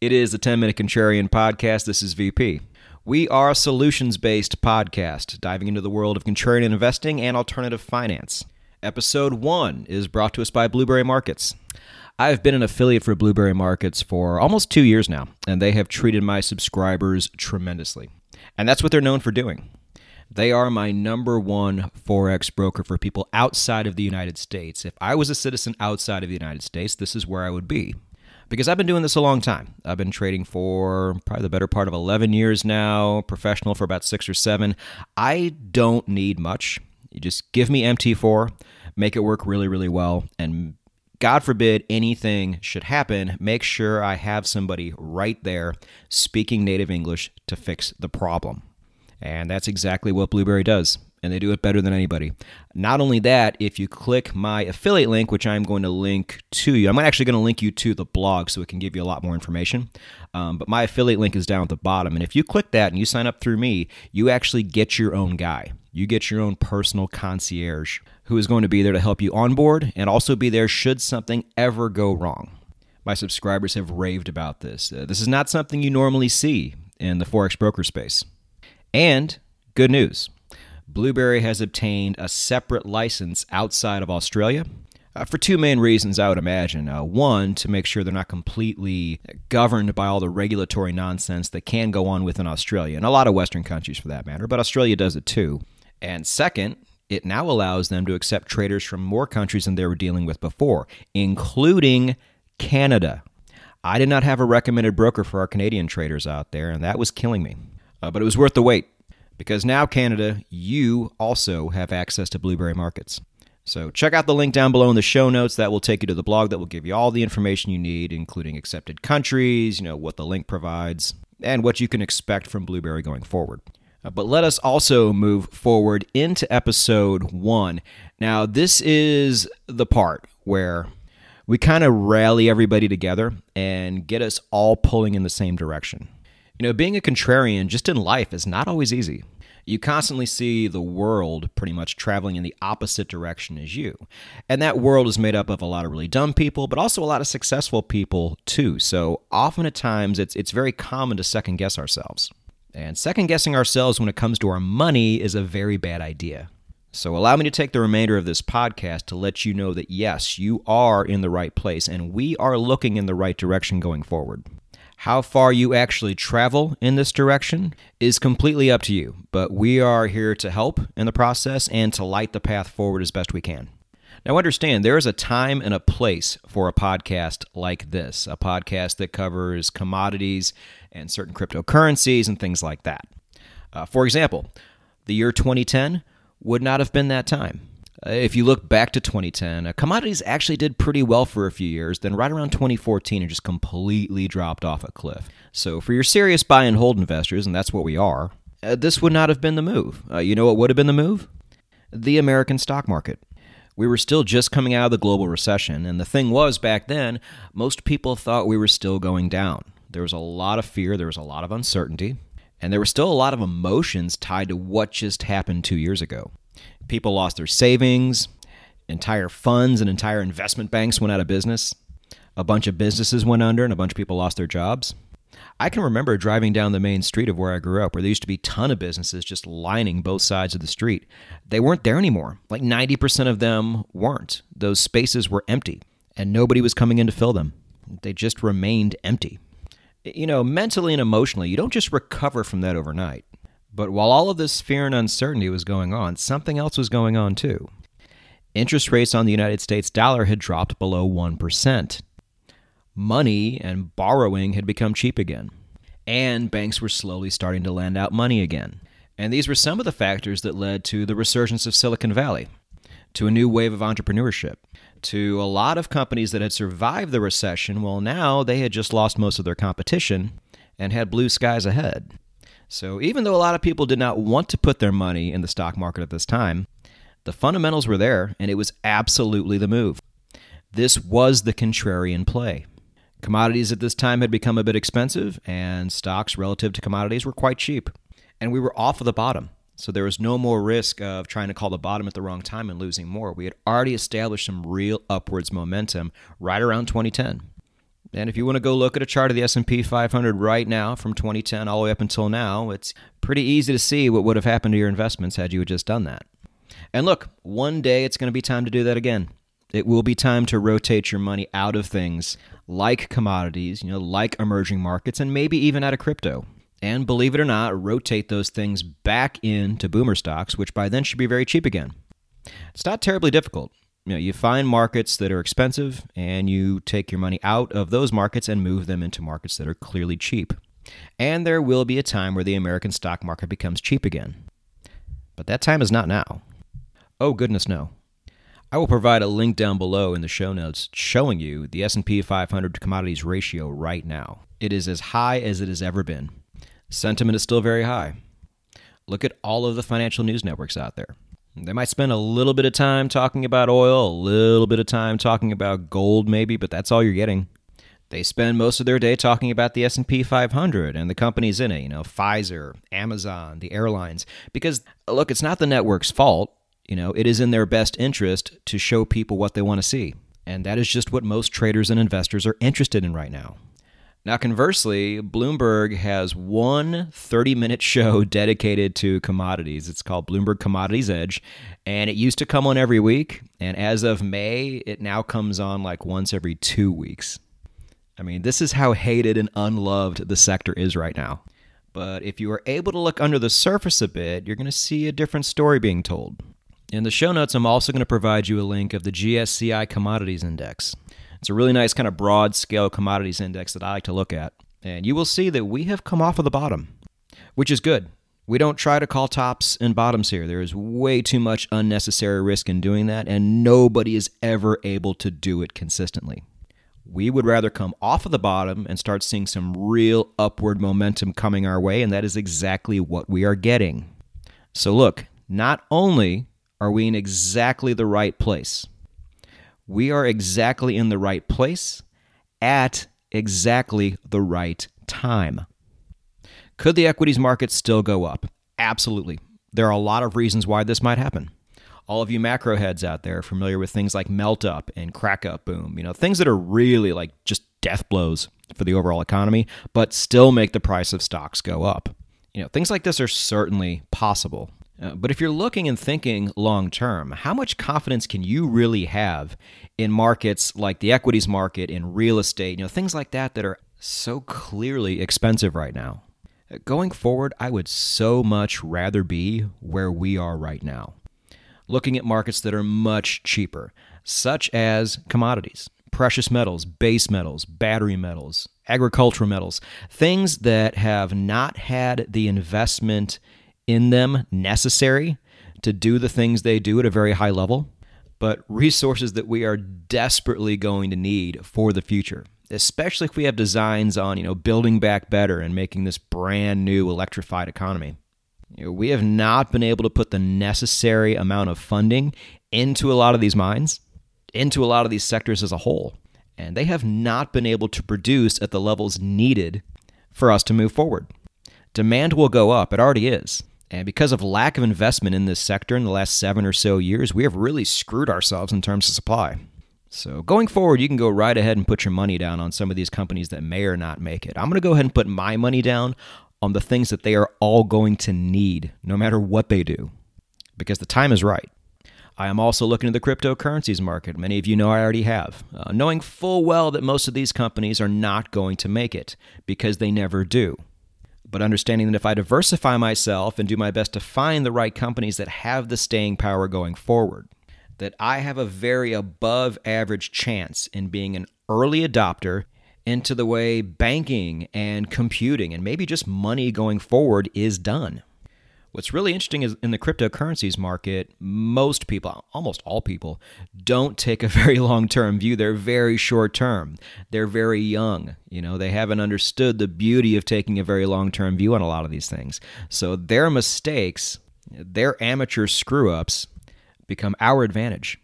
It is the 10 Minute Contrarian Podcast. This is VP. We are a solutions based podcast diving into the world of contrarian investing and alternative finance. Episode 1 is brought to us by Blueberry Markets. I've been an affiliate for Blueberry Markets for almost two years now, and they have treated my subscribers tremendously. And that's what they're known for doing. They are my number one Forex broker for people outside of the United States. If I was a citizen outside of the United States, this is where I would be because I've been doing this a long time. I've been trading for probably the better part of 11 years now, professional for about six or seven. I don't need much. You just give me MT4, make it work really, really well, and God forbid anything should happen, make sure I have somebody right there speaking native English to fix the problem. And that's exactly what Blueberry does and they do it better than anybody. Not only that, if you click my affiliate link, which I'm going to link to you, I'm actually going to link you to the blog so it can give you a lot more information. Um, but my affiliate link is down at the bottom. And if you click that and you sign up through me, you actually get your own guy. You get your own personal concierge who is going to be there to help you onboard and also be there should something ever go wrong. My subscribers have raved about this. Uh, this is not something you normally see in the Forex broker space. And good news Blueberry has obtained a separate license outside of Australia. Uh, for two main reasons, I would imagine. Uh, one, to make sure they're not completely governed by all the regulatory nonsense that can go on within Australia, and a lot of Western countries for that matter, but Australia does it too. And second, it now allows them to accept traders from more countries than they were dealing with before, including Canada. I did not have a recommended broker for our Canadian traders out there, and that was killing me. Uh, but it was worth the wait because now, Canada, you also have access to blueberry markets. So check out the link down below in the show notes. That will take you to the blog that will give you all the information you need, including accepted countries, you know, what the link provides, and what you can expect from Blueberry going forward. Uh, but let us also move forward into episode one. Now, this is the part where we kind of rally everybody together and get us all pulling in the same direction. You know, being a contrarian just in life is not always easy. You constantly see the world pretty much traveling in the opposite direction as you. And that world is made up of a lot of really dumb people, but also a lot of successful people too. So often at times it's it's very common to second guess ourselves. And second guessing ourselves when it comes to our money is a very bad idea. So allow me to take the remainder of this podcast to let you know that yes, you are in the right place and we are looking in the right direction going forward. How far you actually travel in this direction is completely up to you, but we are here to help in the process and to light the path forward as best we can. Now, understand there is a time and a place for a podcast like this, a podcast that covers commodities and certain cryptocurrencies and things like that. Uh, for example, the year 2010 would not have been that time. Uh, if you look back to 2010, uh, commodities actually did pretty well for a few years. Then, right around 2014, it just completely dropped off a cliff. So, for your serious buy and hold investors, and that's what we are, uh, this would not have been the move. Uh, you know what would have been the move? The American stock market. We were still just coming out of the global recession, and the thing was back then, most people thought we were still going down. There was a lot of fear, there was a lot of uncertainty, and there were still a lot of emotions tied to what just happened two years ago. People lost their savings, entire funds and entire investment banks went out of business. A bunch of businesses went under and a bunch of people lost their jobs. I can remember driving down the main street of where I grew up where there used to be a ton of businesses just lining both sides of the street. They weren't there anymore. Like 90% of them weren't. Those spaces were empty and nobody was coming in to fill them. They just remained empty. You know, mentally and emotionally, you don't just recover from that overnight. But while all of this fear and uncertainty was going on, something else was going on too. Interest rates on the United States dollar had dropped below 1%. Money and borrowing had become cheap again. And banks were slowly starting to lend out money again. And these were some of the factors that led to the resurgence of Silicon Valley, to a new wave of entrepreneurship, to a lot of companies that had survived the recession. Well, now they had just lost most of their competition and had blue skies ahead. So, even though a lot of people did not want to put their money in the stock market at this time, the fundamentals were there and it was absolutely the move. This was the contrarian play. Commodities at this time had become a bit expensive, and stocks relative to commodities were quite cheap. And we were off of the bottom. So there was no more risk of trying to call the bottom at the wrong time and losing more. We had already established some real upwards momentum right around 2010. And if you want to go look at a chart of the S&P 500 right now from 2010 all the way up until now, it's pretty easy to see what would have happened to your investments had you had just done that. And look, one day it's going to be time to do that again. It will be time to rotate your money out of things like commodities, you know, like emerging markets and maybe even out of crypto. And believe it or not, rotate those things back into boomer stocks, which by then should be very cheap again. It's not terribly difficult you know, you find markets that are expensive and you take your money out of those markets and move them into markets that are clearly cheap. And there will be a time where the American stock market becomes cheap again. But that time is not now. Oh goodness no. I will provide a link down below in the show notes showing you the S&P 500 commodities ratio right now. It is as high as it has ever been. Sentiment is still very high. Look at all of the financial news networks out there. They might spend a little bit of time talking about oil, a little bit of time talking about gold maybe, but that's all you're getting. They spend most of their day talking about the S&P 500 and the companies in it, you know, Pfizer, Amazon, the airlines, because look, it's not the network's fault, you know, it is in their best interest to show people what they want to see. And that is just what most traders and investors are interested in right now. Now, conversely, Bloomberg has one 30 minute show dedicated to commodities. It's called Bloomberg Commodities Edge, and it used to come on every week. And as of May, it now comes on like once every two weeks. I mean, this is how hated and unloved the sector is right now. But if you are able to look under the surface a bit, you're going to see a different story being told. In the show notes, I'm also going to provide you a link of the GSCI Commodities Index. It's a really nice kind of broad scale commodities index that I like to look at. And you will see that we have come off of the bottom, which is good. We don't try to call tops and bottoms here. There is way too much unnecessary risk in doing that, and nobody is ever able to do it consistently. We would rather come off of the bottom and start seeing some real upward momentum coming our way, and that is exactly what we are getting. So, look, not only are we in exactly the right place, we are exactly in the right place at exactly the right time. Could the equities market still go up? Absolutely. There are a lot of reasons why this might happen. All of you macro heads out there familiar with things like melt up and crack up boom, you know, things that are really like just death blows for the overall economy, but still make the price of stocks go up. You know, things like this are certainly possible. Uh, but if you're looking and thinking long term, how much confidence can you really have in markets like the equities market, in real estate, you know, things like that that are so clearly expensive right now? Uh, going forward, I would so much rather be where we are right now. Looking at markets that are much cheaper, such as commodities, precious metals, base metals, battery metals, agricultural metals, things that have not had the investment in them necessary to do the things they do at a very high level, but resources that we are desperately going to need for the future, especially if we have designs on, you know, building back better and making this brand new electrified economy. You know, we have not been able to put the necessary amount of funding into a lot of these mines, into a lot of these sectors as a whole, and they have not been able to produce at the levels needed for us to move forward. Demand will go up, it already is. And because of lack of investment in this sector in the last seven or so years, we have really screwed ourselves in terms of supply. So going forward, you can go right ahead and put your money down on some of these companies that may or not make it. I'm going to go ahead and put my money down on the things that they are all going to need, no matter what they do, because the time is right. I am also looking at the cryptocurrencies market. Many of you know I already have, uh, knowing full well that most of these companies are not going to make it because they never do but understanding that if I diversify myself and do my best to find the right companies that have the staying power going forward, that I have a very above average chance in being an early adopter into the way banking and computing and maybe just money going forward is done. What's really interesting is in the cryptocurrencies market, most people, almost all people, don't take a very long term view. They're very short term. They're very young. You know, they haven't understood the beauty of taking a very long term view on a lot of these things. So their mistakes, their amateur screw ups, become our advantage.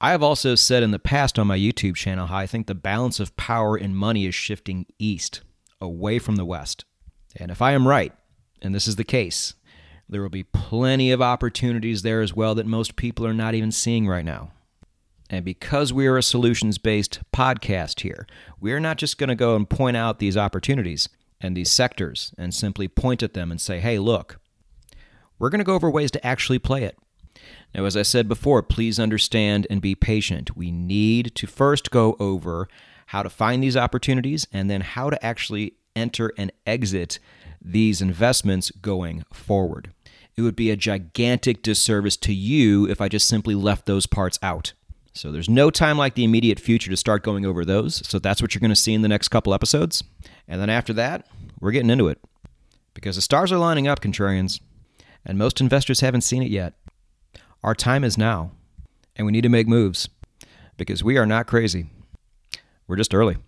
I have also said in the past on my YouTube channel how I think the balance of power and money is shifting east, away from the west. And if I am right, and this is the case, there will be plenty of opportunities there as well that most people are not even seeing right now. And because we are a solutions based podcast here, we are not just going to go and point out these opportunities and these sectors and simply point at them and say, hey, look, we're going to go over ways to actually play it. Now, as I said before, please understand and be patient. We need to first go over how to find these opportunities and then how to actually enter and exit these investments going forward. It would be a gigantic disservice to you if I just simply left those parts out. So there's no time like the immediate future to start going over those. So that's what you're going to see in the next couple episodes. And then after that, we're getting into it. Because the stars are lining up, contrarians, and most investors haven't seen it yet. Our time is now, and we need to make moves because we are not crazy. We're just early.